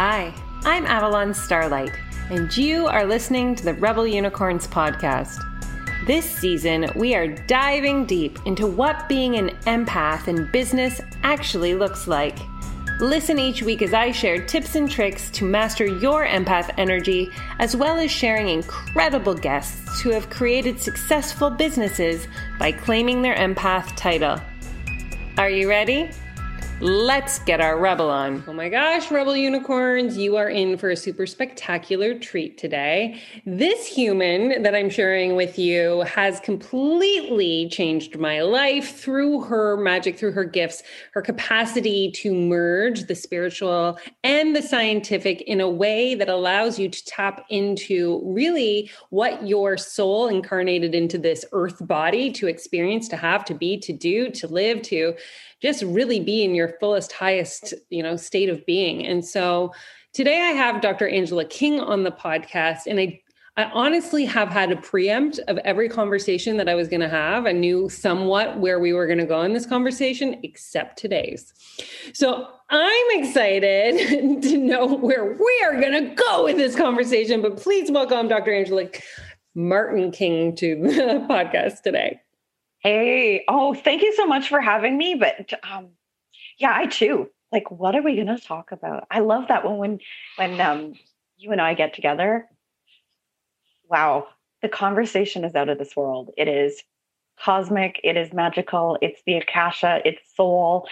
Hi, I'm Avalon Starlight, and you are listening to the Rebel Unicorns podcast. This season, we are diving deep into what being an empath in business actually looks like. Listen each week as I share tips and tricks to master your empath energy, as well as sharing incredible guests who have created successful businesses by claiming their empath title. Are you ready? Let's get our rebel on. Oh my gosh, rebel unicorns, you are in for a super spectacular treat today. This human that I'm sharing with you has completely changed my life through her magic, through her gifts, her capacity to merge the spiritual and the scientific in a way that allows you to tap into really what your soul incarnated into this earth body to experience, to have, to be, to do, to live, to just really be in your fullest highest you know state of being and so today i have dr angela king on the podcast and i I honestly have had a preempt of every conversation that I was going to have. I knew somewhat where we were going to go in this conversation, except today's. So I'm excited to know where we are going to go with this conversation. But please welcome Dr. Angela Martin King to the podcast today. Hey, oh, thank you so much for having me. But um, yeah, I too. Like, what are we going to talk about? I love that when when when um, you and I get together. Wow, the conversation is out of this world. It is cosmic. It is magical. It's the akasha. It's soul.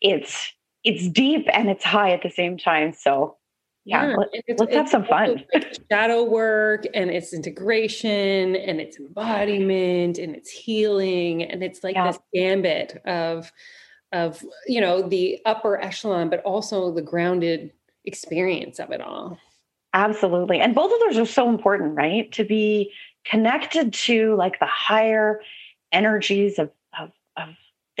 It's it's deep and it's high at the same time. So yeah, yeah let, us have some fun. shadow work and it's integration and it's embodiment and it's healing and it's like yeah. this gambit of of you know the upper echelon but also the grounded experience of it all. Absolutely. And both of those are so important, right? To be connected to like the higher energies of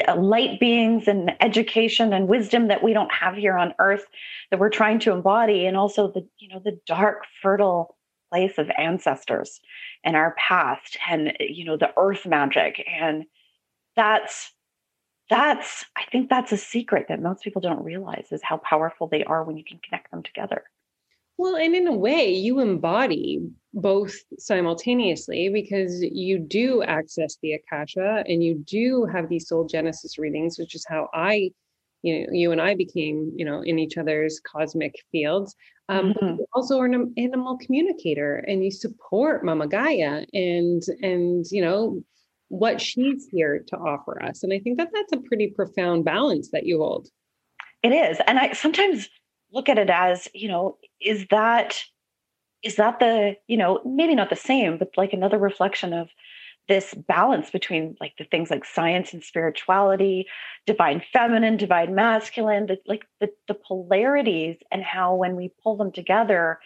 Uh, light beings and education and wisdom that we don't have here on earth that we're trying to embody and also the you know the dark fertile place of ancestors and our past and you know the earth magic. And that's that's i think that's a secret that most people don't realize is how powerful they are when you can connect them together well, and in a way, you embody both simultaneously because you do access the Akasha and you do have these soul genesis readings, which is how I, you know, you and I became, you know, in each other's cosmic fields. Um, mm-hmm. also are an animal communicator and you support Mama Gaia and and you know what she's here to offer us. And I think that that's a pretty profound balance that you hold. It is. And I sometimes look at it as you know is that is that the you know maybe not the same but like another reflection of this balance between like the things like science and spirituality divine feminine divine masculine the, like the, the polarities and how when we pull them together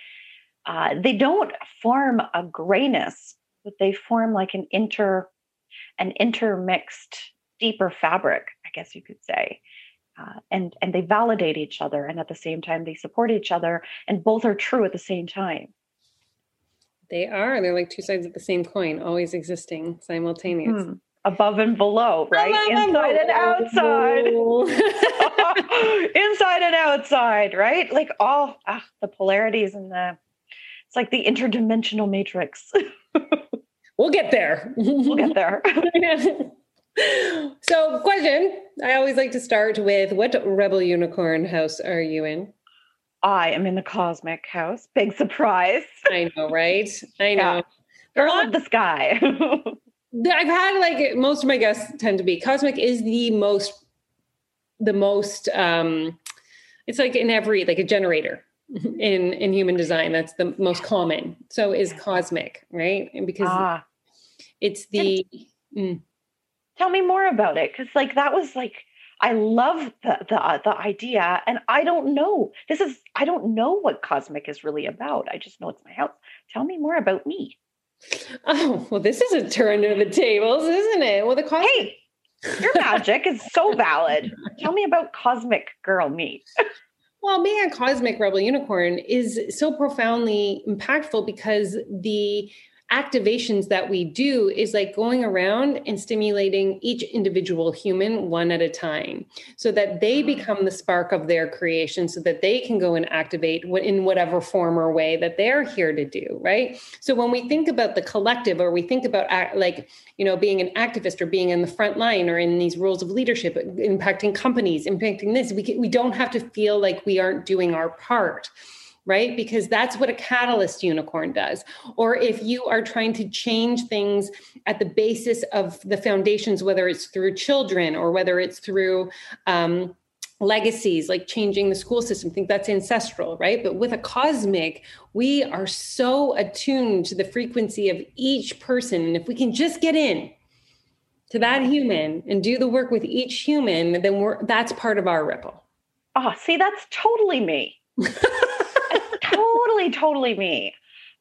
uh, they don't form a grayness but they form like an inter an intermixed deeper fabric i guess you could say uh, and and they validate each other and at the same time they support each other and both are true at the same time. They are they're like two sides of the same coin always existing simultaneously mm-hmm. above and below right? Above inside and, and outside. Inside and outside right? Like all ah, the polarities and the it's like the interdimensional matrix. We'll get there. We'll get there so, question I always like to start with what rebel unicorn house are you in? I am in the cosmic house. Big surprise. I know, right? I know. Yeah. Girl of the sky. I've had like most of my guests tend to be cosmic is the most the most um it's like in every like a generator in in human design that's the most common so is cosmic right and because ah. it's the mm, tell me more about it. Because like that was like i love the, the uh, the idea and i don't know. This is i don't know what cosmic is really about. I just know it's my house. Tell me more about me. Oh well this is a turn of the tables isn't it? Well the cosmic hey your magic is so valid. Tell me about cosmic girl me. Well being a cosmic rebel unicorn is so profoundly impactful because the activations that we do is like going around and stimulating each individual human one at a time so that they mm-hmm. become the spark of their creation so that they can go and activate in whatever form or way that they're here to do right so when we think about the collective or we think about like you know being an activist or being in the front line or in these roles of leadership impacting companies impacting this we, we don't have to feel like we aren't doing our part right? Because that's what a catalyst unicorn does. Or if you are trying to change things at the basis of the foundations, whether it's through children or whether it's through, um, legacies like changing the school system think that's ancestral right but with a cosmic we are so attuned to the frequency of each person and if we can just get in to that human and do the work with each human then we're that's part of our ripple oh see that's totally me totally, totally me.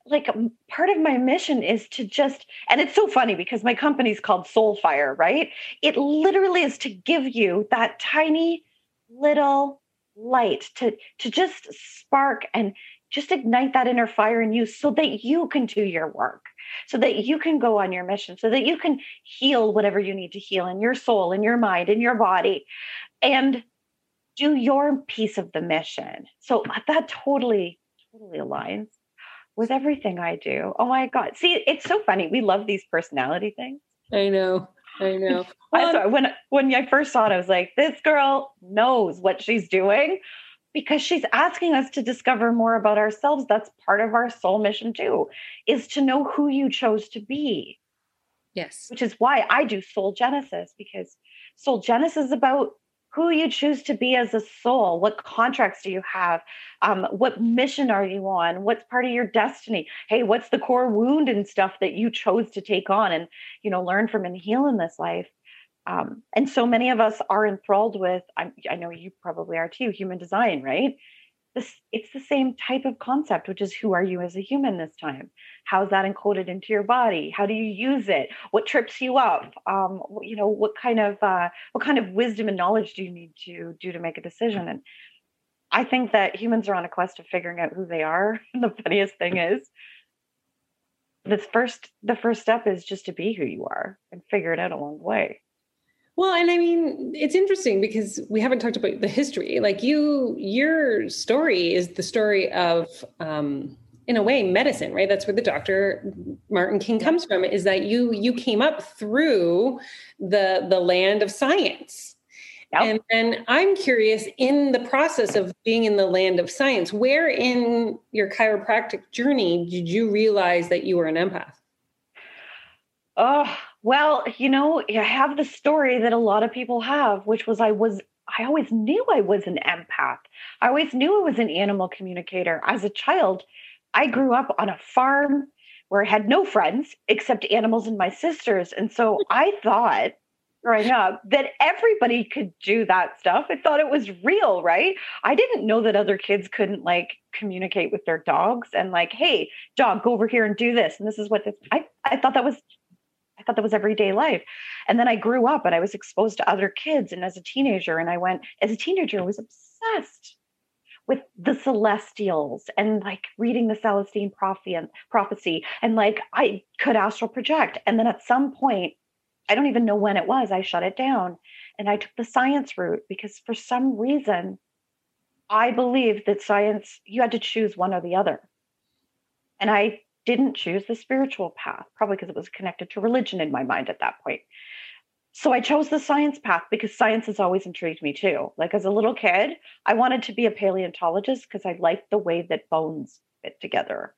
Like part of my mission is to just, and it's so funny because my company's called Soulfire, right? It literally is to give you that tiny little light to to just spark and just ignite that inner fire in you so that you can do your work so that you can go on your mission so that you can heal whatever you need to heal in your soul in your mind in your body and do your piece of the mission so uh, that totally totally aligns with everything I do. Oh my God. See, it's so funny. We love these personality things. I know. I know. I saw, when when I first saw it, I was like, this girl knows what she's doing because she's asking us to discover more about ourselves. That's part of our soul mission too, is to know who you chose to be. Yes. Which is why I do soul genesis because soul genesis is about who you choose to be as a soul what contracts do you have um, what mission are you on what's part of your destiny? Hey what's the core wound and stuff that you chose to take on and you know learn from and heal in this life? Um, and so many of us are enthralled with I, I know you probably are too human design right? This it's the same type of concept which is who are you as a human this time how's that encoded into your body? How do you use it? What trips you up? Um, you know what kind of uh, what kind of wisdom and knowledge do you need to do to make a decision? And i think that humans are on a quest of figuring out who they are. The funniest thing is the first the first step is just to be who you are and figure it out along the way. Well, and I mean, it's interesting because we haven't talked about the history. Like you, your story is the story of, um, in a way, medicine, right? That's where the doctor Martin King comes from. Is that you you came up through the the land of science, yep. and and I'm curious in the process of being in the land of science, where in your chiropractic journey did you realize that you were an empath? Oh, well, you know, I have the story that a lot of people have, which was I was I always knew I was an empath. I always knew I was an animal communicator. As a child, I grew up on a farm where I had no friends except animals and my sisters. And so I thought growing up that everybody could do that stuff. I thought it was real, right? I didn't know that other kids couldn't like communicate with their dogs and like, hey, dog, go over here and do this. And this is what this I, I thought that was I thought that was everyday life. And then I grew up and I was exposed to other kids. And as a teenager, and I went, as a teenager, I was obsessed with the celestials and like reading the Celestine prophecy. And like I could astral project. And then at some point, I don't even know when it was, I shut it down and I took the science route because for some reason, I believed that science, you had to choose one or the other. And I didn't choose the spiritual path, probably because it was connected to religion in my mind at that point. So I chose the science path because science has always intrigued me too. Like as a little kid, I wanted to be a paleontologist because I liked the way that bones fit together.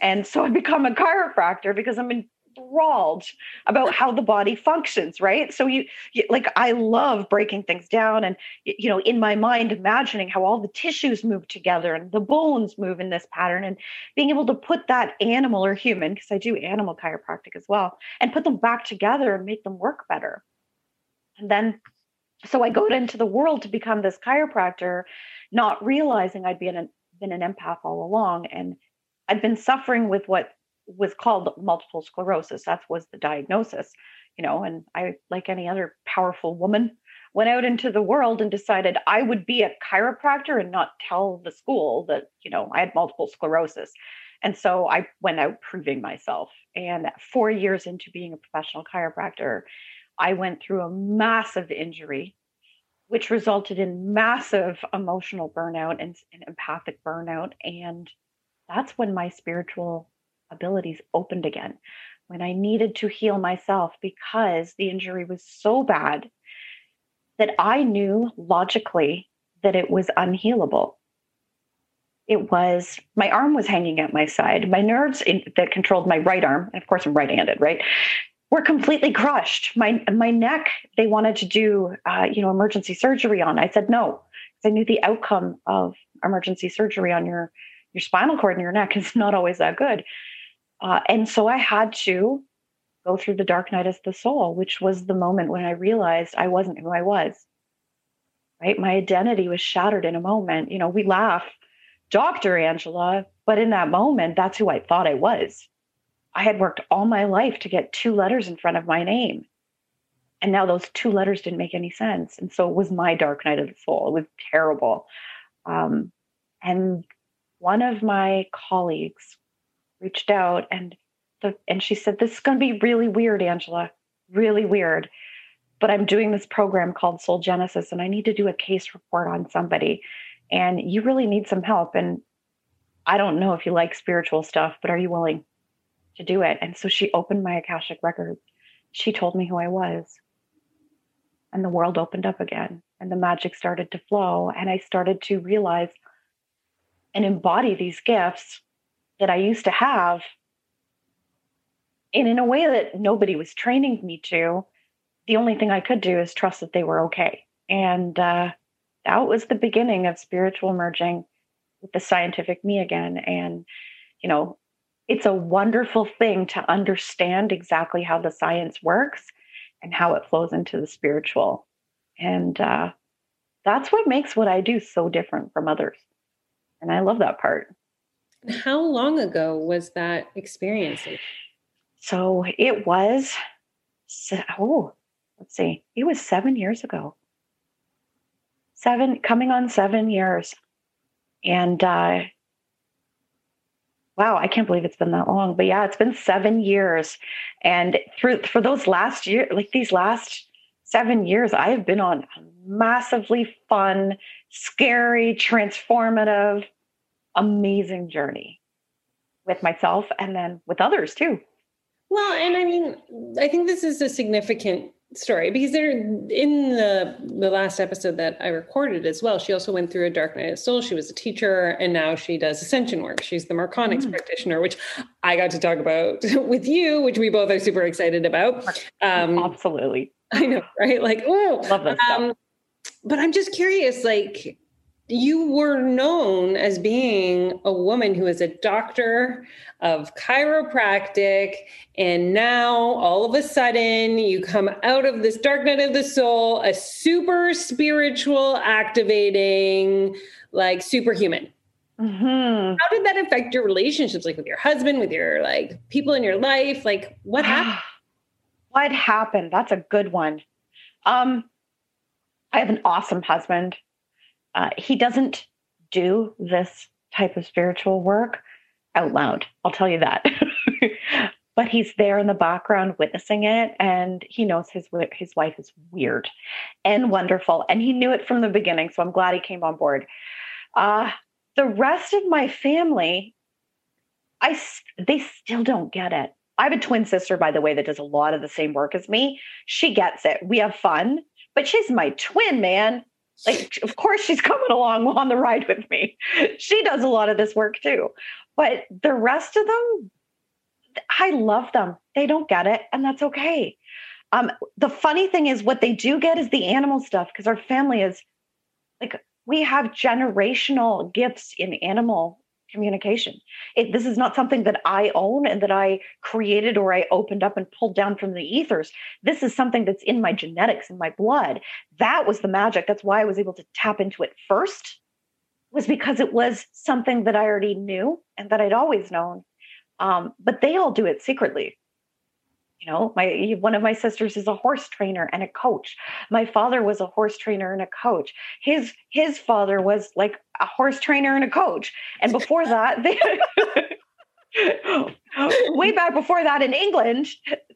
And so I become a chiropractor because I'm in, enthralled about how the body functions right? So you, you, like i love breaking things down and you know in my mind imagining how all the tissues move together and the bones move in this pattern and being able to put that animal or human because i do animal chiropractic as well and put them back together and make them work better. And then so i go into the world to become this chiropractor not realizing i'd an, been an empath all along and I'd been suffering with what was called multiple sclerosis. That was the diagnosis, you know. And I, like any other powerful woman, went out into the world and decided I would be a chiropractor and not tell the school that, you know, I had multiple sclerosis. And so I went out proving myself. And four years into being a professional chiropractor, I went through a massive injury, which resulted in massive emotional burnout and, and empathic burnout. And that's when my spiritual abilities opened again, when I needed to heal myself because the injury was so bad that I knew logically that it was unhealable it was my arm was hanging at my side. My nerves in, that controlled my right arm, and of course I'm right-handed, right, were completely crushed. My my neck, they wanted to do, uh, you know, emergency surgery on. I said no, because I knew the outcome of emergency surgery on your your spinal cord and your neck is not always that good. Uh, and so I had to go through the dark night of the soul, which was the moment when I realized I wasn't who I was. Right, my identity was shattered in a moment. You know, we laugh Dr. Angela, but in that moment, that's who I thought I was. I had worked all my life to get two letters in front of my name. And now those two letters didn't make any sense. And so it was my dark night of the soul. It was terrible. Um, and one of my colleagues reached out and the, and she said, This is going to be really weird, Angela, really weird. But I'm doing this program called Soul Genesis, and I need to do a case report on somebody and you really need some help. And I don't know if you like spiritual stuff, but are you willing to do it? And so she opened my Akashic record. She told me who I was. And the world opened up again, and the magic started to flow. And I started to realize and embody these gifts that I used to have. And in a way that nobody was training me to, the only thing I could do is trust that they were okay. And uh, that was the beginning of spiritual merging with the scientific me again. And, you know, it's a wonderful thing to understand exactly how the science works and how it flows into the spiritual. And uh, that's what makes what I do so different from others. And I love that part. How long ago was that experience? So it was, oh, let's see, it was seven years ago seven, coming on seven years. And uh, wow, I can't believe it's been that long. But yeah, it's been seven years. And through for those last year, like these last seven years, I have been on a massively fun, scary, transformative, amazing journey with myself and then with others too. Well, and I mean, I think this is a significant story because there in the the last episode that I recorded as well, she also went through a dark night of soul. She was a teacher and now she does ascension work. She's the Marconics mm. practitioner, which I got to talk about with you, which we both are super excited about. Um, Absolutely. I know, right? Like, oh, love that um, stuff. But I'm just curious, like you were known as being a woman who is a doctor of chiropractic and now all of a sudden you come out of this dark night of the soul a super spiritual activating like superhuman. Mm-hmm. how did that affect your relationships like with your husband with your like people in your life? Like what happened what happened? That's a good one. Um i have an awesome husband uh, he doesn't do this type of spiritual work out loud. I'll tell you that. but he's there in the background witnessing it and he knows his his wife is weird and wonderful and he knew it from the beginning so i'm glad he came on board. Uh, the rest of my family i they still don't get it. I have a twin sister by the way that does a lot of the same work as me. She gets it. We have fun but she's my twin man like, of course, she's coming along on the ride with me. She does a lot of this work too. But the rest of them, I love them. They don't get it, and that's okay. Um, the funny thing is, what they do get is the animal stuff because our family is like we have generational gifts in animal communication. It, this is not something that I own and that I created or I opened up and pulled down from the ethers. This is something that's in my genetics, in my blood. That was the magic. That's why I was able to tap into it first, was because it was something that I already knew and that I'd always known. Um, but they all do it secretly. You know my one of my sisters is a horse trainer and a coach. My father was a horse trainer and a coach. His his father was like a horse trainer and a coach. And before that they way back before that in england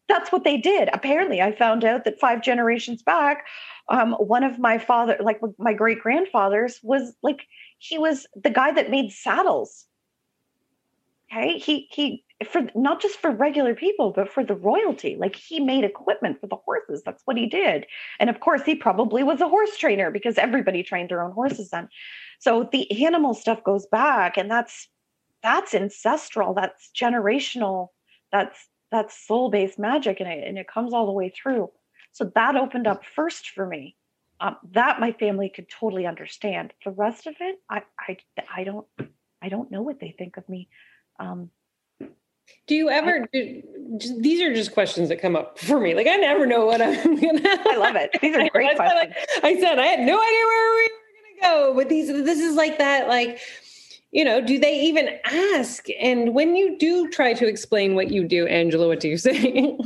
that's what they did. Apparently i found out that five generations back um, one of my father like my great grandfathers was like he was the guy that made saddles. Okay? He he for not just for regular people but for the royalty. Like he made equipment for the horses. That's what he did. And of course he probably was a horse trainer because everybody trained their own horses then. So the animal stuff goes back and that's that's ancestral. That's generational. That's that's soul based magic and it, and it comes all the way through. So that opened up first for me. Um, that my family could totally understand. The rest of it i i i don't i don't know what they think of me. Um, do you ever? Do, these are just questions that come up for me. Like I never know what I'm gonna. I love it. These are great questions. I said I had no idea where we were gonna go, but these. This is like that. Like, you know, do they even ask? And when you do try to explain what you do, Angela, what do you say?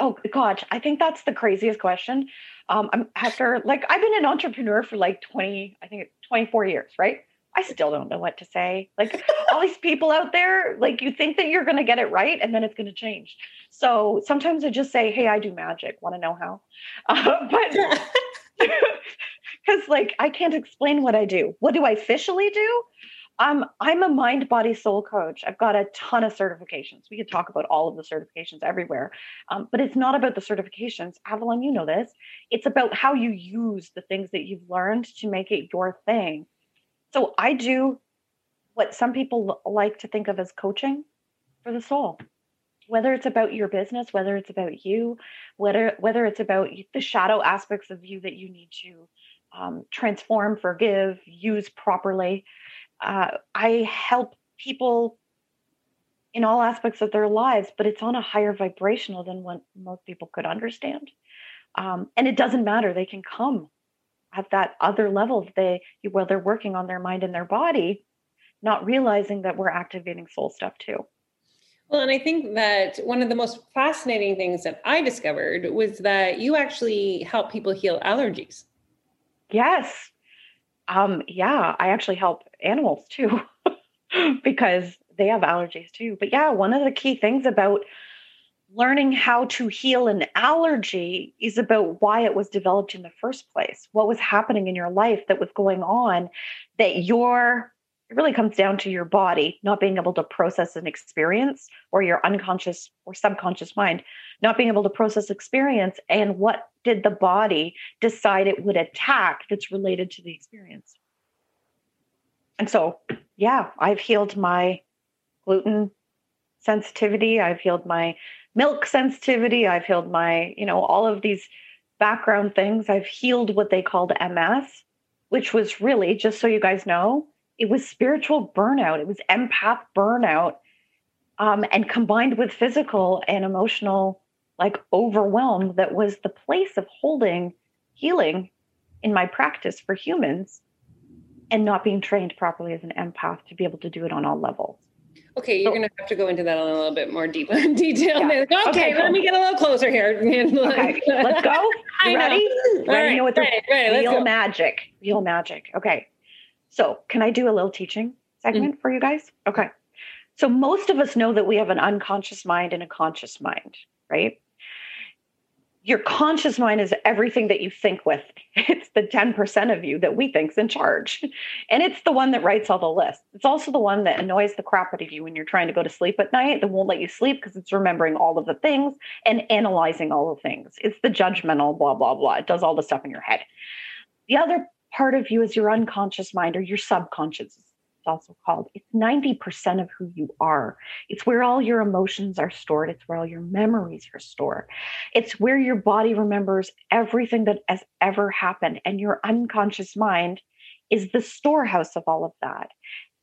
oh gosh, I think that's the craziest question. Um, I'm after like I've been an entrepreneur for like 20, I think 24 years, right? I still don't know what to say. Like all these people out there, like you think that you're going to get it right and then it's going to change. So sometimes I just say, Hey, I do magic. Want to know how? Uh, but because like I can't explain what I do. What do I officially do? Um, I'm a mind, body, soul coach. I've got a ton of certifications. We could talk about all of the certifications everywhere, um, but it's not about the certifications. Avalon, you know this. It's about how you use the things that you've learned to make it your thing so I do what some people like to think of as coaching for the soul. Whether it's about your business, whether it's about you, whether whether it's about the shadow aspects of you that you need to um, transform, forgive, use properly, uh, I help people in all aspects of their lives, but it's on a higher vibrational than what most people could understand. Um, and it doesn't matter; they can come at that other level they where they're working on their mind and their body not realizing that we're activating soul stuff too. Well and i think that one of the most fascinating things that i discovered was that you actually help people heal allergies. Yes. Um yeah i actually help animals too because they have allergies too. But yeah one of the key things about learning how to heal an allergy is about why it was developed in the first place. What was happening in your life that was going on that your it really comes down to your body not being able to process an experience or your unconscious or subconscious mind not being able to process experience and what did the body decide it would attack that's related to the experience. And so, yeah, I've healed my gluten sensitivity, I've healed my milk sensitivity. I've healed my, you know, all of these background things. I've healed what they called MS, which was really, just so you guys know, it was spiritual burnout. It was empath burnout. Um, and combined with physical and emotional, like overwhelm, that was the place of holding healing in my practice for humans and not being trained properly as an empath to be able to do it on all levels. Okay, you're so, going to have to go into that a little bit more deep detail. Yeah. Okay, okay, let me get a little closer here. okay, let's go. You ready? Ready right, with right, the right, real magic? Real magic. Okay. So, can I do a little teaching segment mm-hmm. for you guys? Okay. So, most of us know that we have an unconscious mind and a conscious mind, right? Your conscious mind is everything that you think with. It's the 10% of you that we think's in charge. And it's the one that writes all the lists. It's also the one that annoys the crap out of you when you're trying to go to sleep at night, that won't let you sleep because it's remembering all of the things and analyzing all the things. It's the judgmental, blah, blah, blah. It does all the stuff in your head. The other part of you is your unconscious mind or your subconscious also called. It's 90% of who you are. It's where all your emotions are stored. It's where all your memories are stored. It's where your body remembers everything that has ever happened. And your unconscious mind is the storehouse of all of that.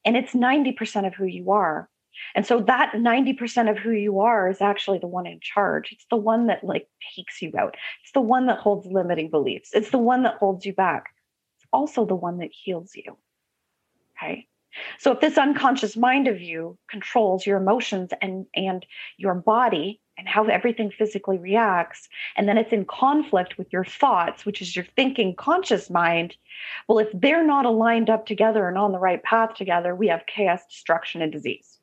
And it's 90% of who you are. And so that 90% of who you are is actually the one in charge. It's the one that like takes you out. It's the one that holds limiting beliefs. It's the one that holds you back. It's also the one that heals you. Okay. So if this unconscious mind of you controls your emotions and and your body and how everything physically reacts, and then it's in conflict with your thoughts, which is your thinking conscious mind, well, if they're not aligned up together and on the right path together, we have chaos, destruction, and disease.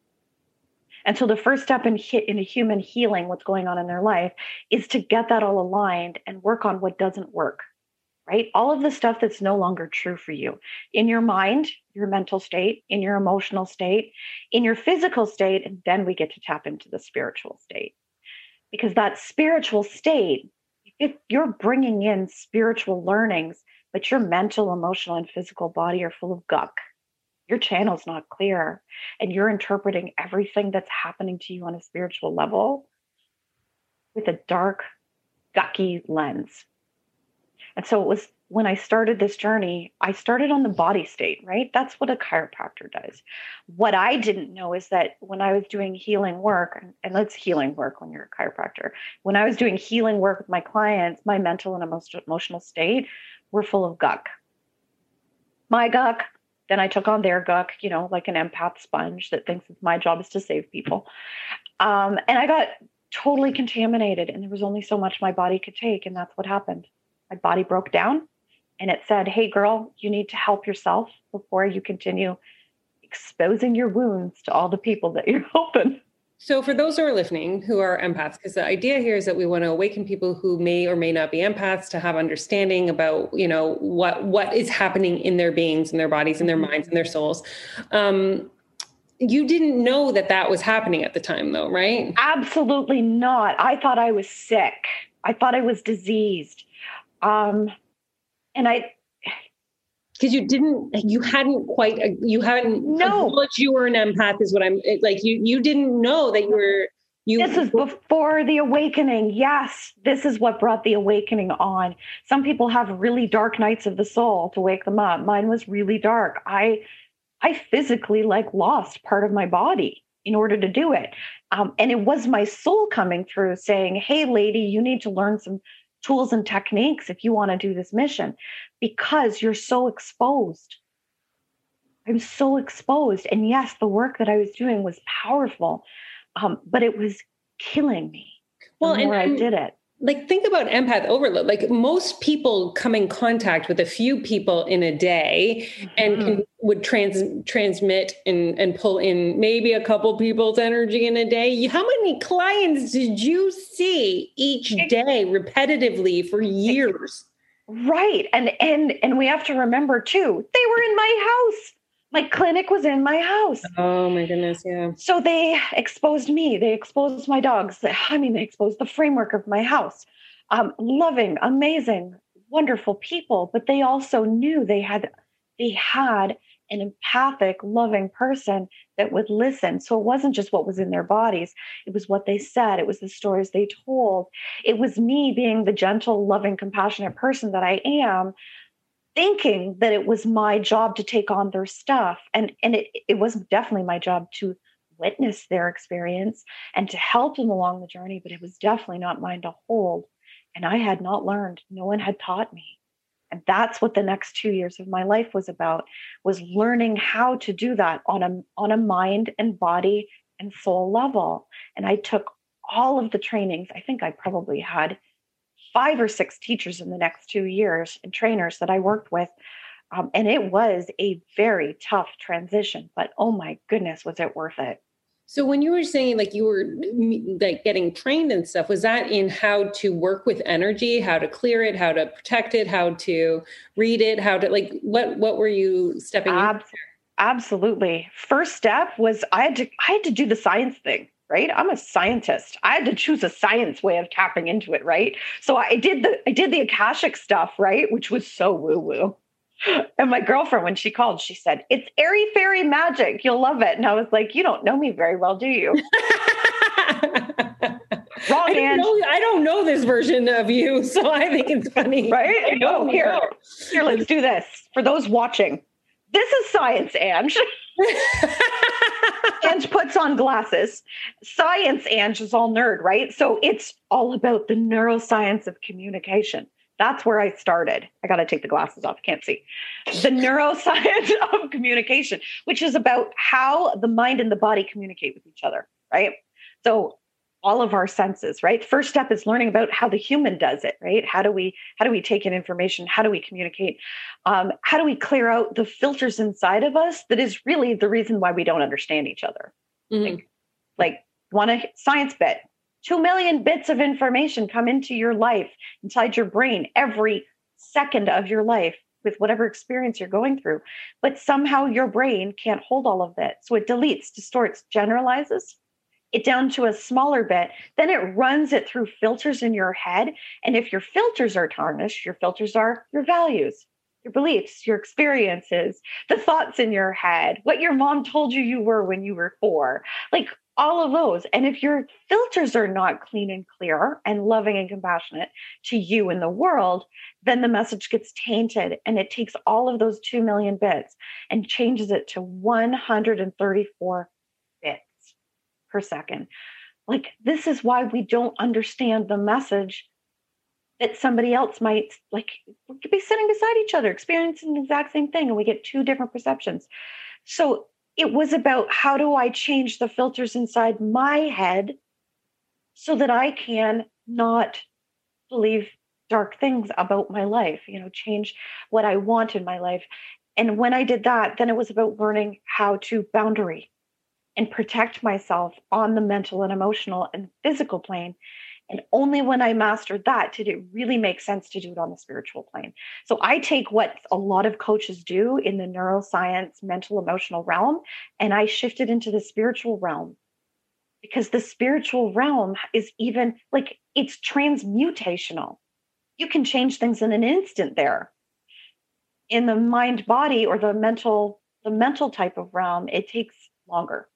And so the first step in, hit in a human healing what's going on in their life is to get that all aligned and work on what doesn't work right? All of the stuff that's no longer true for you in your mind, your mental state, in your emotional state, in your physical state, and then we get to tap into the spiritual state. Because that spiritual state, if you're bringing in spiritual learnings, but your mental, emotional, and physical body are full of guck, your channel's not clear, and you're interpreting everything that's happening to you on a spiritual level with a dark, gucky lens and so it was when I started this journey, I started on the body state, right? That's what a chiropractor does. What I didn't know is that when I was doing healing work, and that's healing work when you're a chiropractor, when I was doing healing work with my clients, my mental and emotional state were full of guck. My guck, then I took on their guck, you know, like an empath sponge that thinks my job is to save people. Um, and I got totally contaminated, and there was only so much my body could take, and that's what happened my body broke down and it said, Hey, girl, you need to help yourself before you continue exposing your wounds to all the people that you're helping. So, for those who are listening who are empaths, because the idea here is that we want to awaken people who may or may not be empaths to have understanding about, you know, what what is happening in their beings, in their bodies, in their mm-hmm. minds, in their souls. Um, you didn't know that that was happening at the time, though, right? Absolutely not. I thought I was sick. I thought I was diseased. Um, and I, because you didn't, you hadn't quite, you hadn't no, you were an empath is what I'm like. You you didn't know that you were. You, this is before the awakening. Yes, this is what brought the awakening on. Some people have really dark nights of the soul to wake them up. Mine was really dark. I I physically like lost part of my body in order to do it. Um, and it was my soul coming through saying, Hey, lady, you need to learn some tools and techniques if you want to do this mission because you're so exposed. I'm so exposed. And yes, the work that I was doing was powerful, um, but it was killing me. Well, the more and, I did it like think about empath overload. Like most people come in contact with a few people in a day mm-hmm. and can, would trans transmit and and pull in maybe a couple people's energy in a day. How many clients did you see each day repetitively for years? Right. And and and we have to remember too they were in my house my clinic was in my house. Oh my goodness, yeah. So they exposed me. They exposed my dogs. I mean, they exposed the framework of my house. Um, loving, amazing, wonderful people, but they also knew they had they had an empathic, loving person that would listen. So it wasn't just what was in their bodies, it was what they said, it was the stories they told. It was me being the gentle, loving, compassionate person that I am thinking that it was my job to take on their stuff. And and it, it was definitely my job to witness their experience and to help them along the journey but it was definitely not mine to hold. And i had not learned. No one had taught me. And that's what the next two years of my life was about was learning how to do that on a on a mind and body and soul level. And i took all of the trainings. I think i probably had five or six teachers in the next two years and trainers that I worked with. Um, and it was a very tough transition, but oh my goodness, was it worth it? So when you were saying like you were like getting trained and stuff, was that in how to work with energy, how to clear it, how to protect it, how to read it, how to like what what were you stepping Ab- into? Absolutely. First step was I had to I had to do the science thing right? I'm a scientist. I had to choose a science way of tapping into it right? So i did the i did the akashic stuff right? Which was so woo woo and my girlfriend when she called she said it's airy fairy magic. You'll love it. And i was like you don't know me very well do you? Wrong, I don't, know, I don't know this version of you, so I think it's funny. Right? Oh, here, here, let's do this. For those watching, this is science, Ange. Ange puts on glasses. Science, Ange is all nerd, right? So it's all about the neuroscience of communication. That's where I started. I got to take the glasses off. Can't see. The neuroscience of communication, which is about how the mind and the body communicate with each other, right? So all of our senses right? First step is learning about how the human does it right? How do we how do we take in information? How do we communicate? Um, how do we clear out the filters inside of us that is really the reason why we don't understand each other? Mm-hmm. like, like want a science bit. 2 million bits of information come into your life inside your brain every second of your life with whatever experience you're going through but somehow your brain can't hold all of that. So it deletes distorts generalizes it down to a smaller bit, then it runs it through filters in your head. And if your filters are tarnished, your filters are your values, your beliefs, your experiences, the thoughts in your head, what your mom told you you were when you were four, like all of those. And if your filters are not clean and clear and loving and compassionate to you and the world, then the message gets tainted and it takes all of those 2 million bits and changes it to 134 per second. Like, this is why we don't understand the message that somebody else might like we could be sitting beside each other experiencing the exact same thing and we get two different perceptions so it was about how do i change the filters inside my head so that i can not believe dark things about my life you know change what i want in my life and when i did that then it was about learning how to boundary and protect myself on the mental and emotional and physical plane. And only when I mastered that did it really make sense to do it on the spiritual plane. So I take what a lot of coaches do in the neuroscience, mental, emotional realm, and I shift it into the spiritual realm because the spiritual realm is even like it's transmutational. You can change things in an instant there. In the mind body or the mental the mental type of realm, it takes longer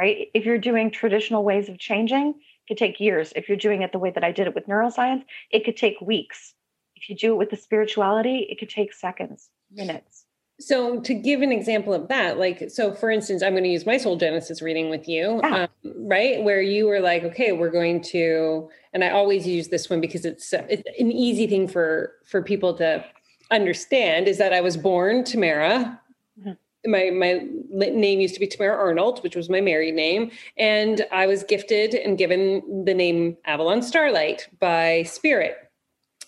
right? If you're doing traditional ways of changing, it could take years. If you're doing it the way that I did it with neuroscience, it could take weeks. If you do it with the spirituality, it could take seconds, minutes. So, to give an example of that, like, so for instance, I'm going to use my soul genesis reading with you, yeah. um, right? Where you were like, okay, we're going to, and I always use this one because it's, it's an easy thing for for people to understand is that I was born Tamara, mm-hmm my my name used to be Tamara Arnold, which was my married name, and I was gifted and given the name Avalon Starlight by Spirit.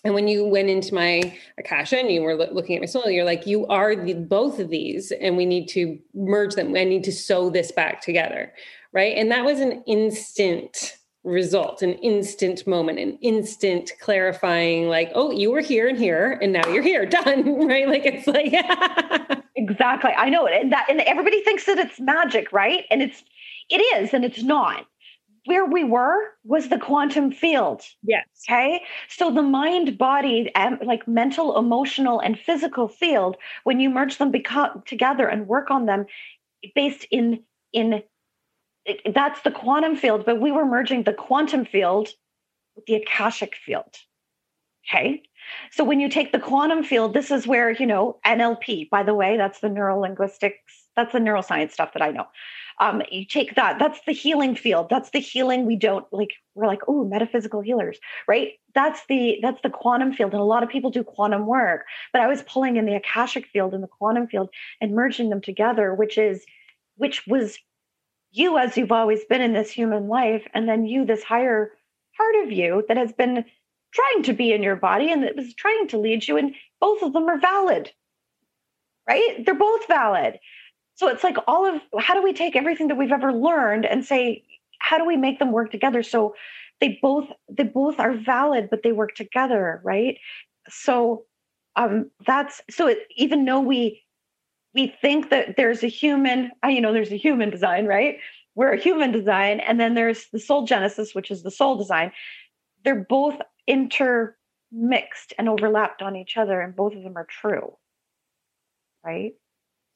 And when you went into my akasha and you were looking at my soul, you're like, you are the, both of these, and we need to merge them. I need to sew this back together, right? And that was an instant result, an instant moment, an instant clarifying, like, oh, you were here and here, and now you're here, done, right? Like it's like exactly. I know it, and that, and everybody thinks that it's magic, right? And it's, it is, and it's not. Where we were was the quantum field. Yes. Okay. So the mind, body, and like mental, emotional, and physical field, when you merge them become together and work on them, based in in that's the quantum field, but we were merging the quantum field with the Akashic field. Okay. So when you take the quantum field, this is where, you know, NLP, by the way, that's the neuro linguistics, that's the neuroscience stuff that I know. Um, you take that, that's the healing field. That's the healing we don't like, we're like, oh, metaphysical healers, right? That's the that's the quantum field. And a lot of people do quantum work, but I was pulling in the Akashic field and the quantum field and merging them together, which is which was you as you've always been in this human life, and then you, this higher part of you that has been trying to be in your body and that was trying to lead you, and both of them are valid, right? They're both valid. So it's like all of how do we take everything that we've ever learned and say, how do we make them work together so they both they both are valid, but they work together, right? So um that's so it, even though we we think that there's a human, you know, there's a human design, right? We're a human design. And then there's the soul genesis, which is the soul design. They're both intermixed and overlapped on each other, and both of them are true. Right?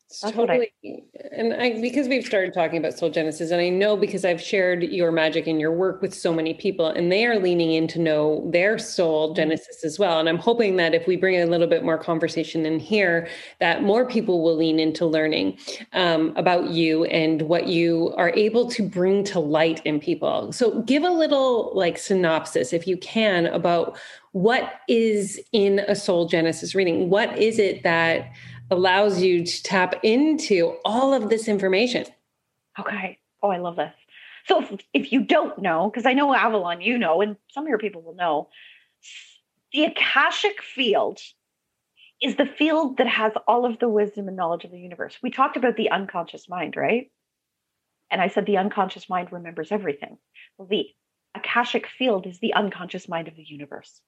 That's totally. I, and I, because we've started talking about soul genesis, and I know because I've shared your magic and your work with so many people, and they are leaning in to know their soul mm-hmm. genesis as well. And I'm hoping that if we bring a little bit more conversation in here, that more people will lean into learning um, about you and what you are able to bring to light in people. So, give a little like synopsis, if you can, about what is in a soul genesis reading. What is it that allows you to tap into all of this information. Okay. Oh, I love this. So if, if you don't know, because I know Avalon, you know, and some of your people will know, the Akashic field is the field that has all of the wisdom and knowledge of the universe. We talked about the unconscious mind, right? And I said the unconscious mind remembers everything. Well, the Akashic field is the unconscious mind of the universe.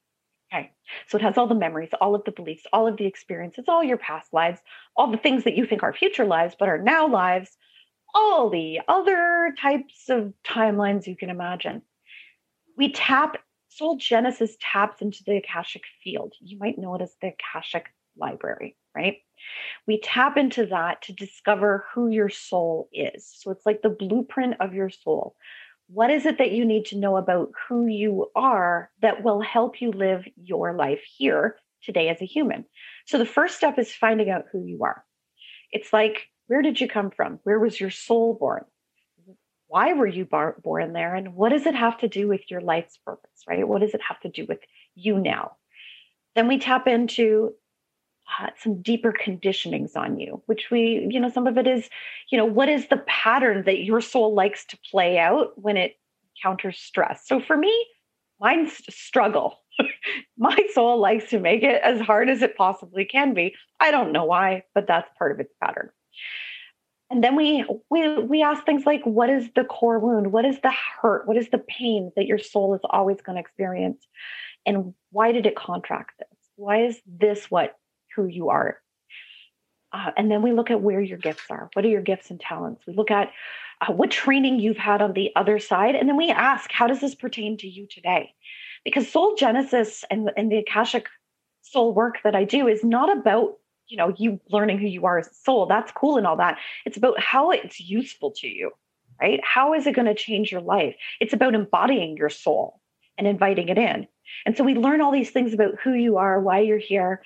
Okay. So it has all the memories, all of the beliefs, all of the experiences, all your past lives, all the things that you think are future lives, but are now lives, all the other types of timelines you can imagine. We tap, Soul Genesis taps into the Akashic field. You might know it as the Akashic library, right? We tap into that to discover who your soul is. So it's like the blueprint of your soul. What is it that you need to know about who you are that will help you live your life here today as a human? So the first step is finding out who you are. It's like, where did you come from? Where was your soul born? Why were you bar- born there? And what does it have to do with your life's purpose, right? What does it have to do with you now? Then we tap into uh, some deeper conditionings on you, which we, you know, some of it is, you know, what is the pattern that your soul likes to play out when it encounters stress? So for me, mine's struggle. My soul likes to make it as hard as it possibly can be. I don't know why, but that's part of its pattern. And then we we we ask things like what is the core wound? What is the hurt? What is the pain that your soul is always going to experience? And why did it contract this? Why is this what who you are. Uh, and then we look at where your gifts are. What are your gifts and talents? We look at uh, what training you've had on the other side. And then we ask, how does this pertain to you today? Because soul genesis and, and the Akashic soul work that I do is not about you know you learning who you are as a soul that's cool and all that it's about how it's useful to you right how is it going to change your life it's about embodying your soul and inviting it in and so we learn all these things about who you are why you're here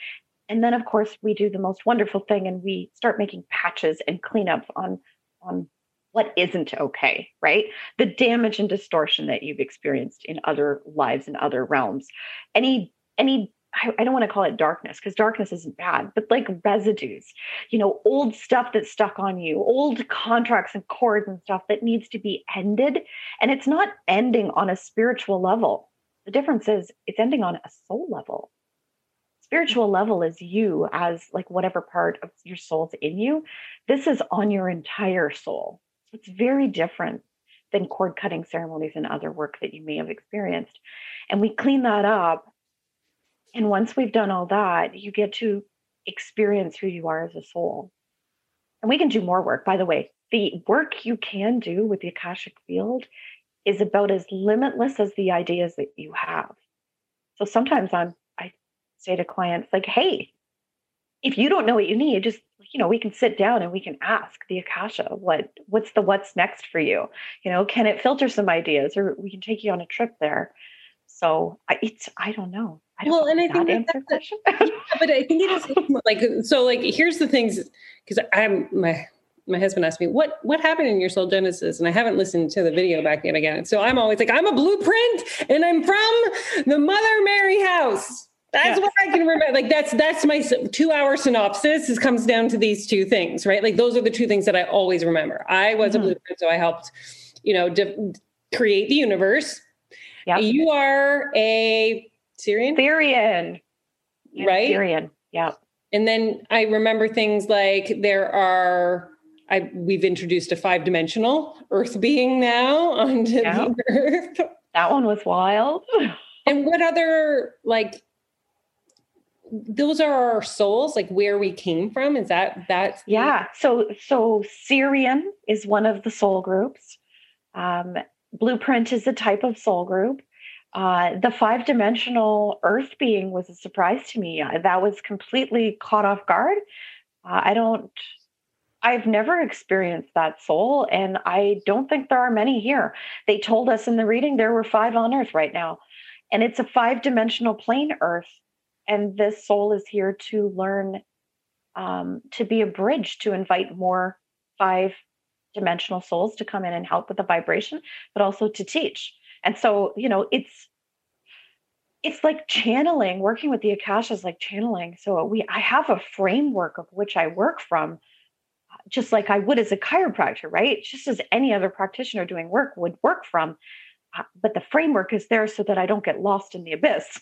and then of course we do the most wonderful thing and we start making patches and cleanup on on what isn't okay right the damage and distortion that you've experienced in other lives and other realms any any I, don't want to call it darkness because darkness isn't bad, but like residues, you know, old stuff that's stuck on you, old contracts and cords and stuff that needs to be ended. And it's not ending on a spiritual level. The difference is it's ending on a soul level spiritual level is you as like whatever part of your soul's in you. This is on your entire soul. So it's very different than cord cutting ceremonies and other work that you may have experienced. And we clean that up. And once we've done all that, you get to experience who you are as a soul. And we can do more work. By the way, the work you can do with the Akashic field is about as limitless as the ideas that you have. So sometimes I'm say to clients like, hey, if you don't know what you need, just you know, we can sit down and we can ask the Akasha what what's the what's next for you. You know, can it filter some ideas, or we can take you on a trip there. So I, it's I don't know. I don't well, and I think that that's question. yeah, but I think it is like so. Like here's the things because I'm my my husband asked me what what happened in your soul genesis and i haven't listened to the video back yet again so i'm always like i'm a blueprint and i'm from the mother mary house that's what I can remember. Like that's that's my two-hour synopsis. It comes down to these two things, right? Like those are the two things that I always remember. I was mm-hmm. a blueprint, so I helped, you know, de- create the universe. Yeah. You are a Syrian, Sirian. Right. Sirian. Yeah. And then I remember things like there are I we've introduced a five-dimensional Earth being now onto yeah. the Earth. That one was wild. and what other like those are our souls like where we came from. Is that that yeah. So so Sirian is one of the soul groups. Um, blueprint is a type of soul group. Uh, the five dimensional earth being was a surprise to me. Uh, that was completely caught off guard. Uh, i don't I've never experienced that soul, and I don't think there are many here. They told us in the reading there were five on Earth right now, and it's a five dimensional plane Earth and this soul is here to learn um, to be a bridge to invite more five dimensional souls to come in and help with the vibration but also to teach and so you know it's it's like channeling working with the akasha is like channeling so we i have a framework of which i work from just like I would as a chiropractor, right? Just as any other practitioner doing work would work from. Uh, but the framework is there so that I don't get lost in the abyss,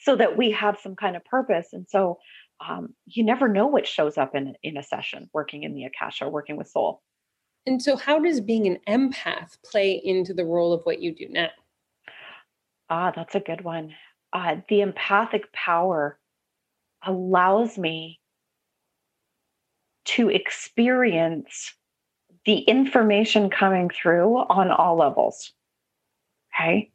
so that we have some kind of purpose. And so um, you never know what shows up in, in a session working in the Akasha, working with soul. And so, how does being an empath play into the role of what you do now? Ah, that's a good one. Uh, the empathic power allows me to experience the information coming through on all levels. Okay.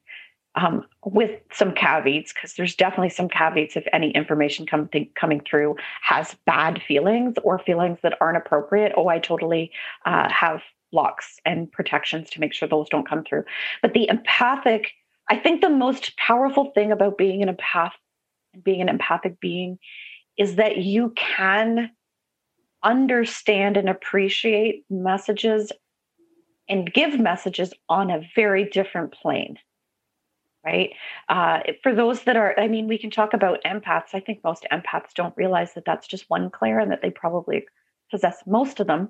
Um, with some caveats, because there's definitely some caveats if any information come th- coming through has bad feelings or feelings that aren't appropriate. Oh, I totally uh, have blocks and protections to make sure those don't come through. But the empathic, I think the most powerful thing about being an empath being an empathic being is that you can understand and appreciate messages and give messages on a very different plane right? Uh, for those that are i mean we can talk about empaths. I think most empaths don't realize that that's just one clair and that they probably possess most of them.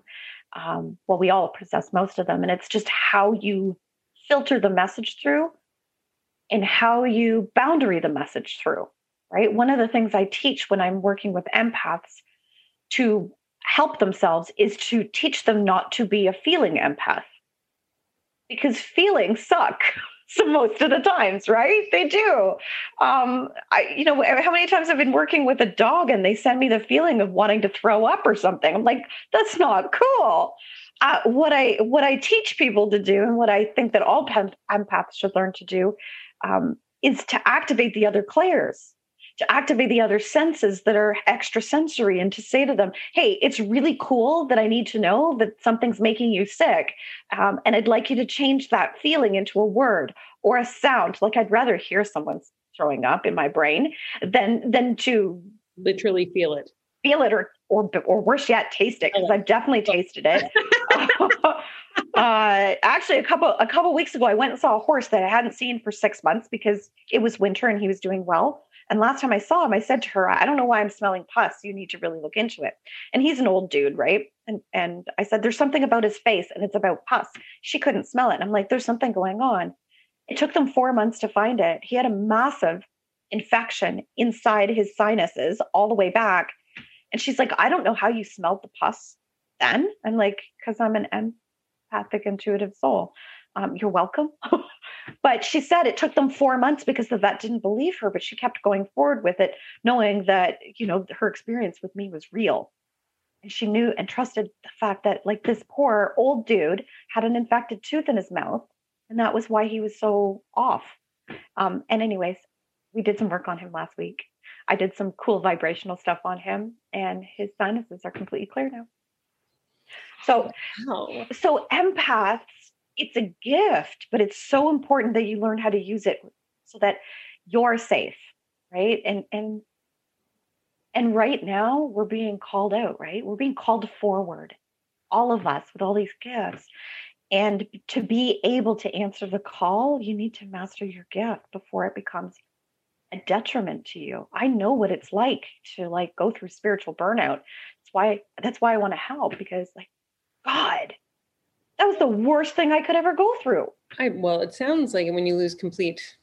Um, well we all possess most of them. And it's just how you filter the message through and how you boundary the message through right? One of the things i teach when i'm working with empaths to help themselves is to teach them not to be a feeling empath. Because feelings suck so most of the times right? They do. Um i you know how many times i've been working with a dog and they send me the feeling of wanting to throw up or something. I'm like that's not cool. Uh, what i what i teach people to do and what i think that all empaths should learn to do um, is to activate the other clairs to activate the other senses that are extrasensory and to say to them, hey, it's really cool that I need to know that something's making you sick. Um, and I'd like you to change that feeling into a word or a sound. Like I'd rather hear someone throwing up in my brain than than to literally feel it. Feel it or or or worse yet, taste it because I've definitely tasted it. uh, actually, a couple a couple weeks ago, I went and saw a horse that I hadn't seen for six months because it was winter and he was doing well. And last time I saw him, I said to her, I don't know why I'm smelling pus. You need to really look into it. And he's an old dude, right? And and I said, There's something about his face and it's about pus. She couldn't smell it. And I'm like, there's something going on. It took them four months to find it. He had a massive infection inside his sinuses all the way back. And she's like, I don't know how you smelled the pus then. I'm like, because I'm an empathic, intuitive soul. Um, you're welcome. But she said it took them four months because the vet didn't believe her, but she kept going forward with it, knowing that, you know, her experience with me was real. And she knew and trusted the fact that, like, this poor old dude had an infected tooth in his mouth. And that was why he was so off. Um, and, anyways, we did some work on him last week. I did some cool vibrational stuff on him, and his sinuses are completely clear now. So, wow. so empaths it's a gift, but it's so important that you learn how to use it so that you're safe, right? And and and right now we're being called out, right? We're being called forward, all of us with all these gifts. And to be able to answer the call, you need to master your gift before it becomes a detriment to you. I know what it's like to like go through spiritual burnout. That's why that's why I want to help because like God, that was the worst thing I could ever go through. I, well, it sounds like when you lose complete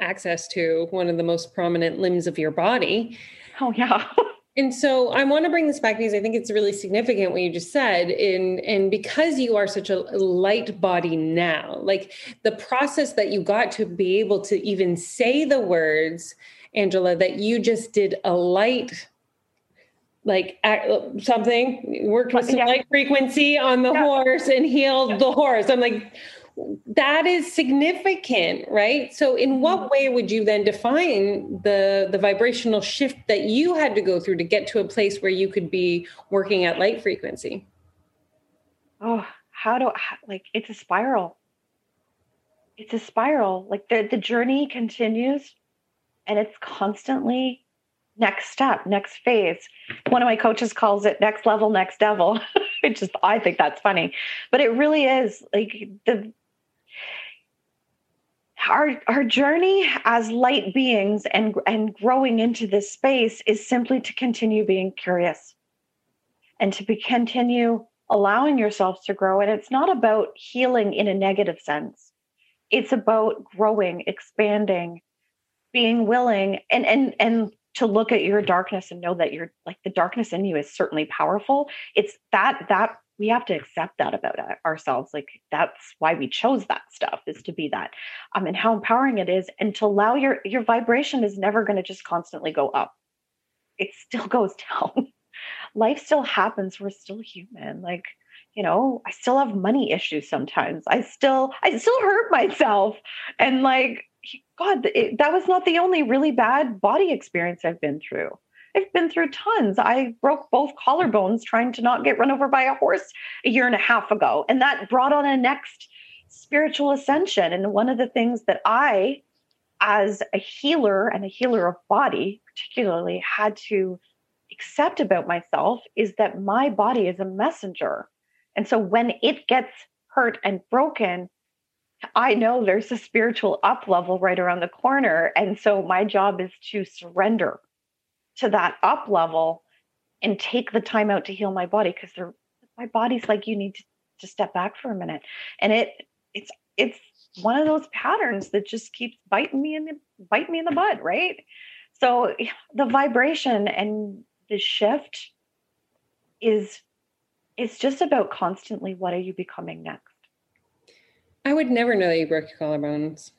access to one of the most prominent limbs of your body. Oh, yeah. and so I want to bring this back because I think it's really significant what you just said. And, and because you are such a light body now, like the process that you got to be able to even say the words, Angela, that you just did a light like something worked with some yeah. light frequency on the yeah. horse and healed yeah. the horse i'm like that is significant right so in what mm-hmm. way would you then define the the vibrational shift that you had to go through to get to a place where you could be working at light frequency oh how do like it's a spiral it's a spiral like the the journey continues and it's constantly next step, next phase. One of my coaches calls it next level, next devil. it just I think that's funny. But it really is like the our our journey as light beings and and growing into this space is simply to continue being curious and to be, continue allowing yourself to grow. And it's not about healing in a negative sense. It's about growing, expanding, being willing and and and to look at your darkness and know that you're like the darkness in you is certainly powerful. It's that that we have to accept that about ourselves. Like that's why we chose that stuff is to be that. Um, and how empowering it is, and to allow your your vibration is never going to just constantly go up. It still goes down. Life still happens. We're still human. Like you know, I still have money issues sometimes. I still I still hurt myself, and like God, it, that was not the only really bad body experience I've been through. I've been through tons. I broke both collarbones trying to not get run over by a horse a year and a half ago. And that brought on a next spiritual ascension. And one of the things that I, as a healer and a healer of body, particularly, had to accept about myself is that my body is a messenger. And so when it gets hurt and broken, I know there's a spiritual up level right around the corner. And so my job is to surrender to that up level and take the time out to heal my body because my body's like you need to, to step back for a minute. And it it's it's one of those patterns that just keeps biting me in the bite me in the butt right? So the vibration and the shift is it's just about constantly what are you becoming next i would never know that you broke your collarbones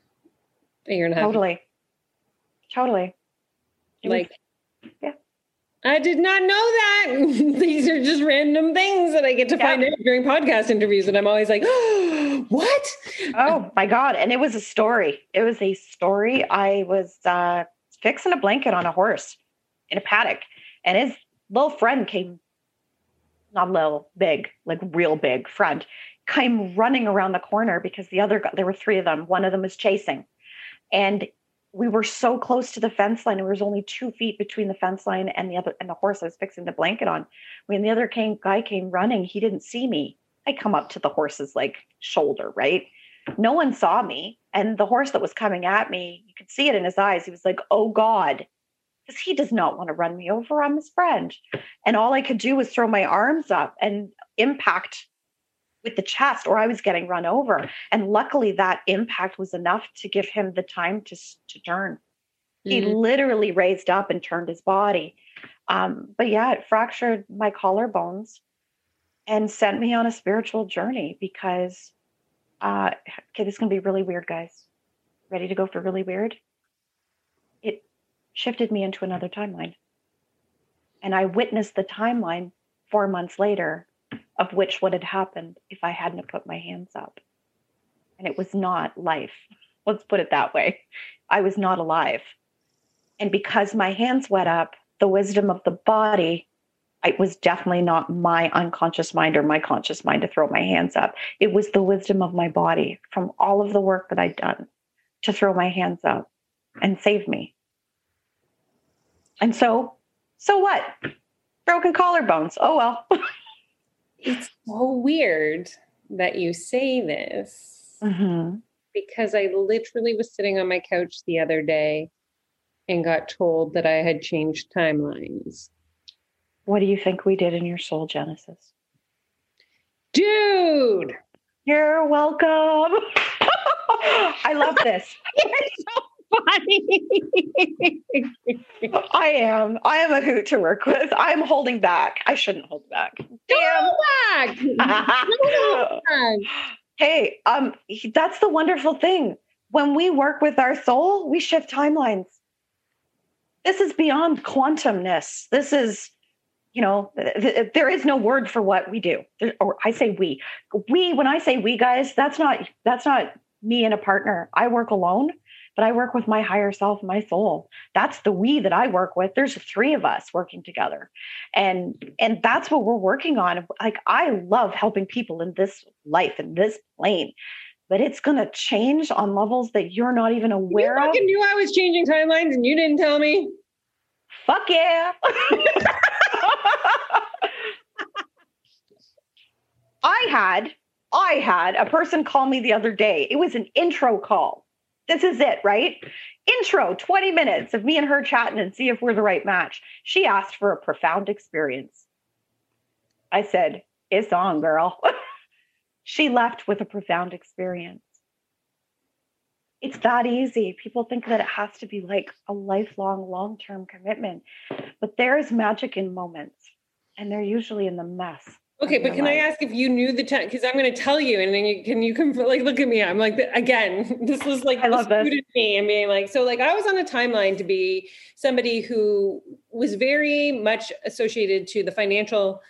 a year and a half totally totally like yeah. I did not know that. These are just random things that I get to yeah. find out during podcast interviews. And I'm always like, oh, what? Oh my God. And it was a story. It was a story. I was uh, fixing a blanket on a horse in a paddock. And his little friend came, not little, big, like real big friend, came running around the corner because the other, there were three of them. One of them was chasing. And we were so close to the fence line. There was only two feet between the fence line and the other and the horse I was fixing the blanket on. When the other came guy came running, he didn't see me. I come up to the horse's like shoulder, right? No one saw me. And the horse that was coming at me, you could see it in his eyes. He was like, Oh God. Because he does not want to run me over. I'm his friend. And all I could do was throw my arms up and impact with the chest or I was getting run over. And luckily that impact was enough to give him the time to, to turn. Mm-hmm. He literally raised up and turned his body. Um, but yeah, it fractured my collarbones and sent me on a spiritual journey because, uh, okay, this is going to be really weird, guys. Ready to go for really weird? It shifted me into another timeline. And I witnessed the timeline four months later of which what had happened if I hadn't put my hands up. And it was not life. Let's put it that way. I was not alive. And because my hands went up, the wisdom of the body, it was definitely not my unconscious mind or my conscious mind to throw my hands up. It was the wisdom of my body from all of the work that I'd done to throw my hands up and save me. And so, so what? Broken collarbones. Oh well. it's so weird that you say this mm-hmm. because I literally was sitting on my couch the other day and got told that I had changed timelines. What do you think we did in your soul genesis? Dude, you're welcome. I love this. You're so funny. I am. I am a hoot to work with. I'm holding back. I shouldn't hold back. Damn. back. hey, um, that's the wonderful thing. When we work with our soul, we shift timelines. This is beyond quantumness. This is, you know, th- th- there is no word for what we do. There, or I say we. We. When I say we, guys, that's not that's not me and a partner. I work alone but I work with my higher self, my soul. That's the we that I work with. There's three of us working together. And and that's what we're working on. Like I love helping people in this life, in this plane. But it's gonna change on levels that you're not even aware you of. You knew I was changing timelines and you didn't tell me. Fuck yeah. I had I had a person call me the other day. It was an intro call. This is it, right? Intro 20 minutes of me and her chatting and see if we're the right match. She asked for a profound experience. I said, It's on, girl. she left with a profound experience. It's that easy. People think that it has to be like a lifelong, long term commitment, but there is magic in moments, and they're usually in the mess. Okay, but can life. I ask if you knew the time? Because I'm going to tell you, and then you, can you come like look at me? I'm like again, this was like I love this. me and being like so. Like I was on a timeline to be somebody who was very much associated to the financial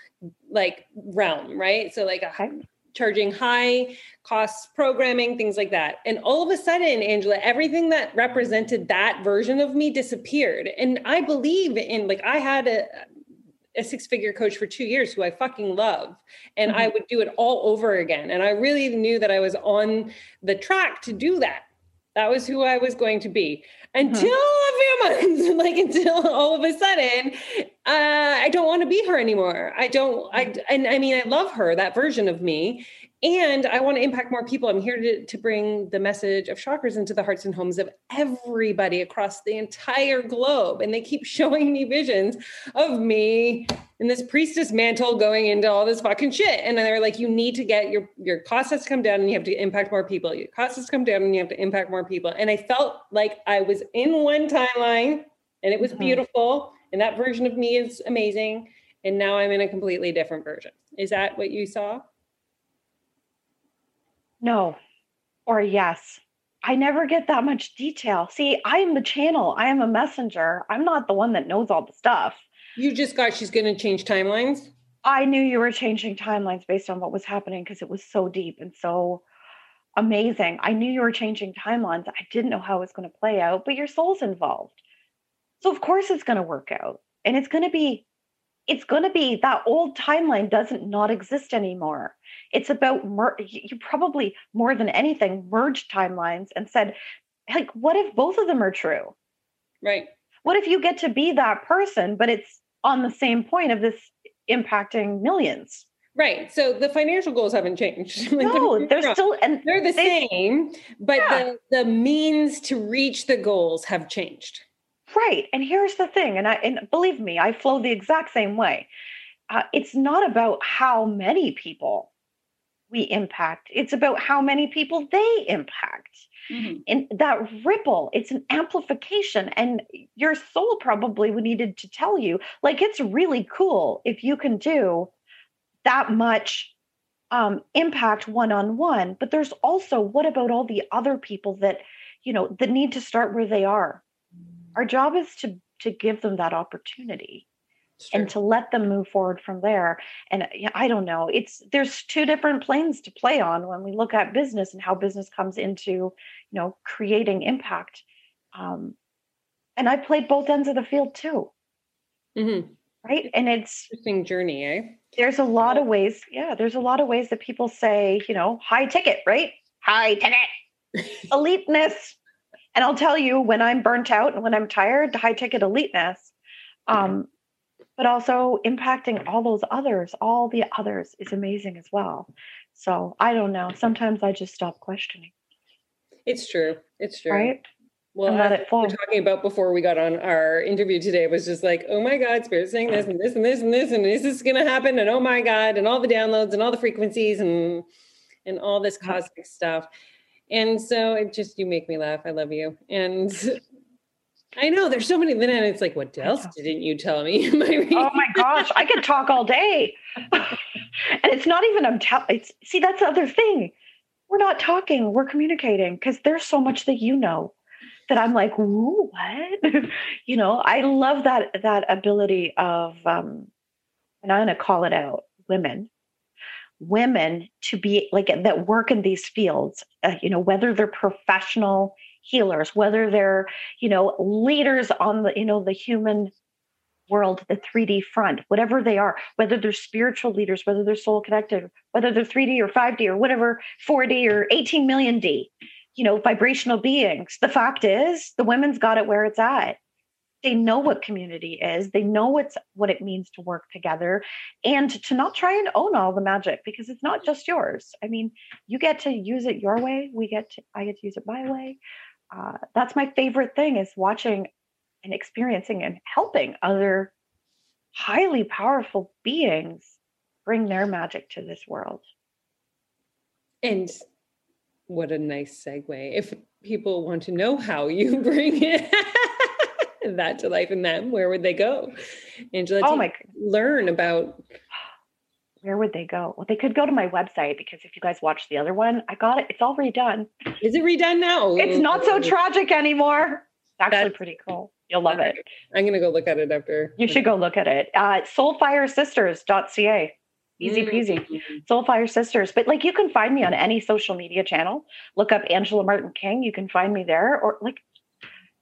like realm, right? So like a high, charging high cost programming, things like that. And all of a sudden, Angela, everything that represented that version of me disappeared. And I believe in like I had a a six figure coach for two years who I fucking love. And mm-hmm. I would do it all over again. And I really knew that I was on the track to do that. That was who I was going to be until mm-hmm. a few months, like until all of a sudden, uh, I don't want to be her anymore. I don't, I, mm-hmm. and I mean, I love her, that version of me and I want to impact more people. I'm here to, to bring the message of chakras into the hearts and homes of everybody across the entire globe. And they keep showing me visions of me in this priestess mantle going into all this fucking shit. And they're like, you need to get your your cost has to come down and you have to impact more people. Your cost has to come down and you have to impact more people. And I felt like I was in one timeline and it was mm-hmm. beautiful. And that version of me is amazing. And now I'm in a completely different version. Is that what you saw? No or yes. I never get that much detail. See, I am the channel, I am a messenger. I'm not the one that knows all the stuff. You just got she's going to change timelines? I knew you were changing timelines based on what was happening because it was so deep and so amazing. I knew you were changing timelines. I didn't know how it was going to play out, but your soul's involved. So, of course, it's going to work out. And it's going to be it's going to be that old timeline doesn't not exist anymore. It's about mer- you probably more than anything merged timelines and said, like, what if both of them are true? Right. What if you get to be that person, but it's on the same point of this impacting millions? Right. So the financial goals haven't changed. like, no, they're still and they're the they, same, but yeah. the the means to reach the goals have changed. Right. And here's the thing, and I and believe me, I flow the exact same way. Uh, it's not about how many people we impact; it's about how many people they impact. Mm-hmm. And that ripple, it's an amplification. And your soul probably needed to tell you, like, it's really cool if you can do that much um, impact one on one. But there's also, what about all the other people that, you know, that need to start where they are? Our job is to to give them that opportunity and to let them move forward from there. And i don't know. It's there's two different planes to play on when we look at business and how business comes into you know creating impact. Um, and i played both ends of the field too. Mm-hmm. right? And it's interesting journey eh? There's a lot of ways yeah there's a lot of ways that people say you know high ticket right? High ticket. Eliteness and I'll tell you when I'm burnt out and when I'm tired, high ticket eliteness, um, but also impacting all those others, all the others is amazing as well. So I don't know. Sometimes I just stop questioning. It's true. It's true. Right. Well, let it fall. we're talking about before we got on our interview today was just like, oh my God, Spirit saying this and this and this and this and this is going to happen? And oh my God, and all the downloads and all the frequencies and and all this cosmic stuff. And so it just, you make me laugh. I love you. And I know there's so many. Then and it's like, what else didn't you tell me? oh my gosh, I could talk all day. and it's not even I'm telling. It's see that's the other thing. We're not talking. We're communicating because there's so much that you know that I'm like, Ooh, what? you know, I love that that ability of, um, and I'm going to call it out, women women to be like that work in these fields uh, you know whether they're professional healers whether they're you know leaders on the you know the human world the 3d front whatever they are whether they're spiritual leaders whether they're soul connected whether they're 3d or 5d or whatever 4d or 18 million d you know vibrational beings. The fact is the women's got it where it's at they know what community is they know what's what it means to work together and to not try and own all the magic because it's not just yours i mean you get to use it your way we get to i get to use it my way uh, that's my favorite thing is watching and experiencing and helping other highly powerful beings bring their magic to this world. And what a nice segue. If people want to know how you bring it, that to life in them, where would they go? Angela, oh my learn about where would they go? Well, they could go to my website because if you guys watch the other one, I got it. It's all redone. Is it redone now? It's not so tragic anymore. It's actually That's, pretty cool. You'll love it. I'm going to go look at it after. You should go look at it. Uh, soulfiresisters.ca. Easy peasy. Mm-hmm. Soulfire Sisters. But like you can find me on any social media channel. Look up Angela Martin King. You can find me there. Or like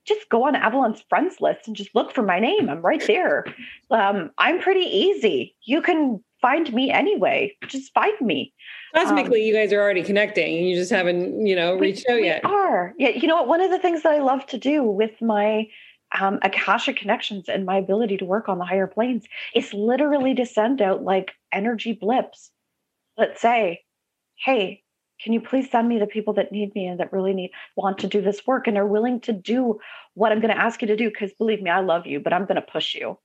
just go on Avalon's friends list and just look for my name. I'm right there. Um, I'm pretty easy. You can find me anyway. Just find me. Cosmically, um, you guys are already connecting. And you just haven't, you know, reached we, out yet. Are. Yeah. You know what? One of the things that I love to do with my um, Akashic connections and my ability to work on the higher planes is literally to send out like energy blips Let's say, hey, can you please send me the people that need me and that really need want to do this work and are willing to do what I'm going to ask you to do? Because believe me, I love you, but I'm going to push you.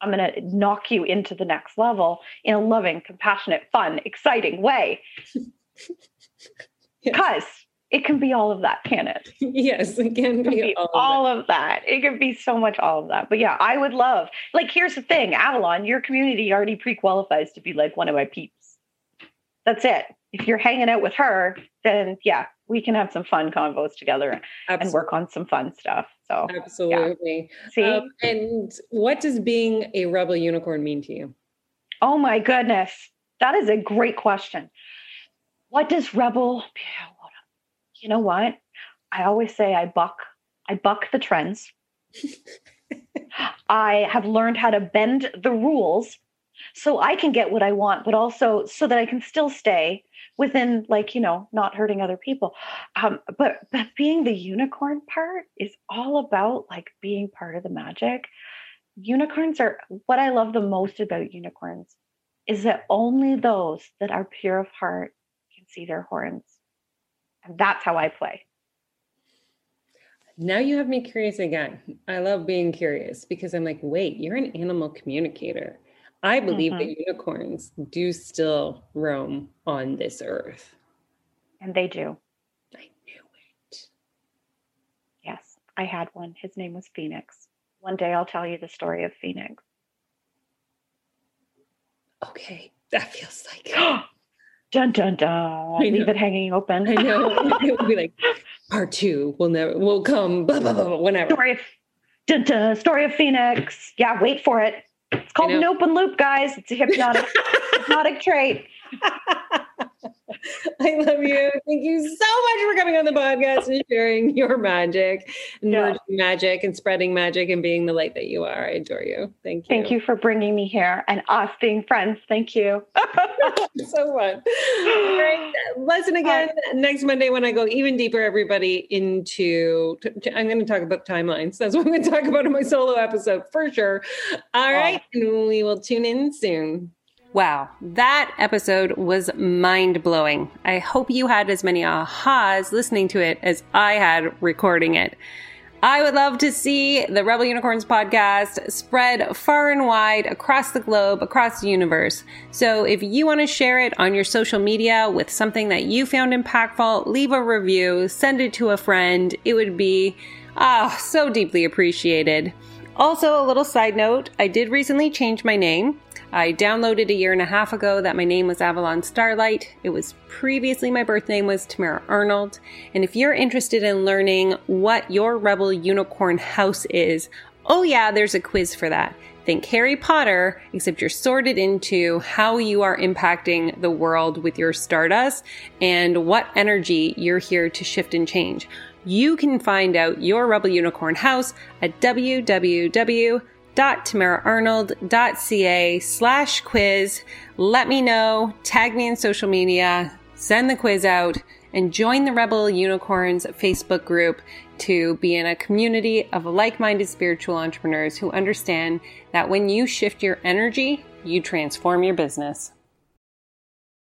I'm going to knock you into the next level in a loving, compassionate, fun, exciting way. Because it can be all of that, can it? Yes, it can, it can be, be, all, all of, that. of, that. It can be so much all of that. But yeah, I would love, like, here's the thing Avalon, your community already pre qualifies to be like one of my peeps. That's it. If you're hanging out with her, then yeah, we can have some fun convos together Absolutely. and work on some fun stuff. So absolutely. Yeah. See, um, and what does being a rebel unicorn mean to you? Oh my goodness, that is a great question. What does rebel? You know what? I always say I buck. I buck the trends. I have learned how to bend the rules so I can get what I want, but also so that I can still stay within like you know not hurting other people. Um, but but being the unicorn part is all about like being part of the magic. Unicorns are what i love the most about unicorns is that only those that are pure of heart can see their horns. And that's how i play. Now you have me curious again. I love being curious because i'm like wait you're an animal communicator I believe mm-hmm. that unicorns do still roam on this earth. And they do. I knew it. Yes, I had one. His name was Phoenix. One day I'll tell you the story of Phoenix. Okay, that feels like dun dun dun. Leave it hanging open. I know. it would be like part two. We'll never. We'll come. Blah blah blah. Whenever. Story of dun, dun, story of Phoenix. Yeah, wait for it. It's called an open loop, guys. It's a hypnotic hypnotic trait. I love you. Thank you so much for coming on the podcast and sharing your magic and yeah. magic and spreading magic and being the light that you are. I adore you. Thank you. Thank you for bringing me here and us being friends. Thank you. so fun. All right. Listen again next Monday when I go even deeper, everybody, into. I'm going to talk about timelines. That's what I'm going to talk about in my solo episode for sure. All right. And we will tune in soon. Wow, that episode was mind blowing. I hope you had as many ahas listening to it as I had recording it. I would love to see the Rebel Unicorns podcast spread far and wide across the globe, across the universe. So if you want to share it on your social media with something that you found impactful, leave a review, send it to a friend. It would be ah oh, so deeply appreciated. Also, a little side note, I did recently change my name. I downloaded a year and a half ago that my name was Avalon Starlight. It was previously my birth name was Tamara Arnold. And if you're interested in learning what your Rebel Unicorn house is, oh yeah, there's a quiz for that. Think Harry Potter, except you're sorted into how you are impacting the world with your stardust and what energy you're here to shift and change. You can find out your Rebel Unicorn house at www www.tamaraarnold.ca slash quiz. Let me know, tag me in social media, send the quiz out, and join the Rebel Unicorns Facebook group to be in a community of like minded spiritual entrepreneurs who understand that when you shift your energy, you transform your business.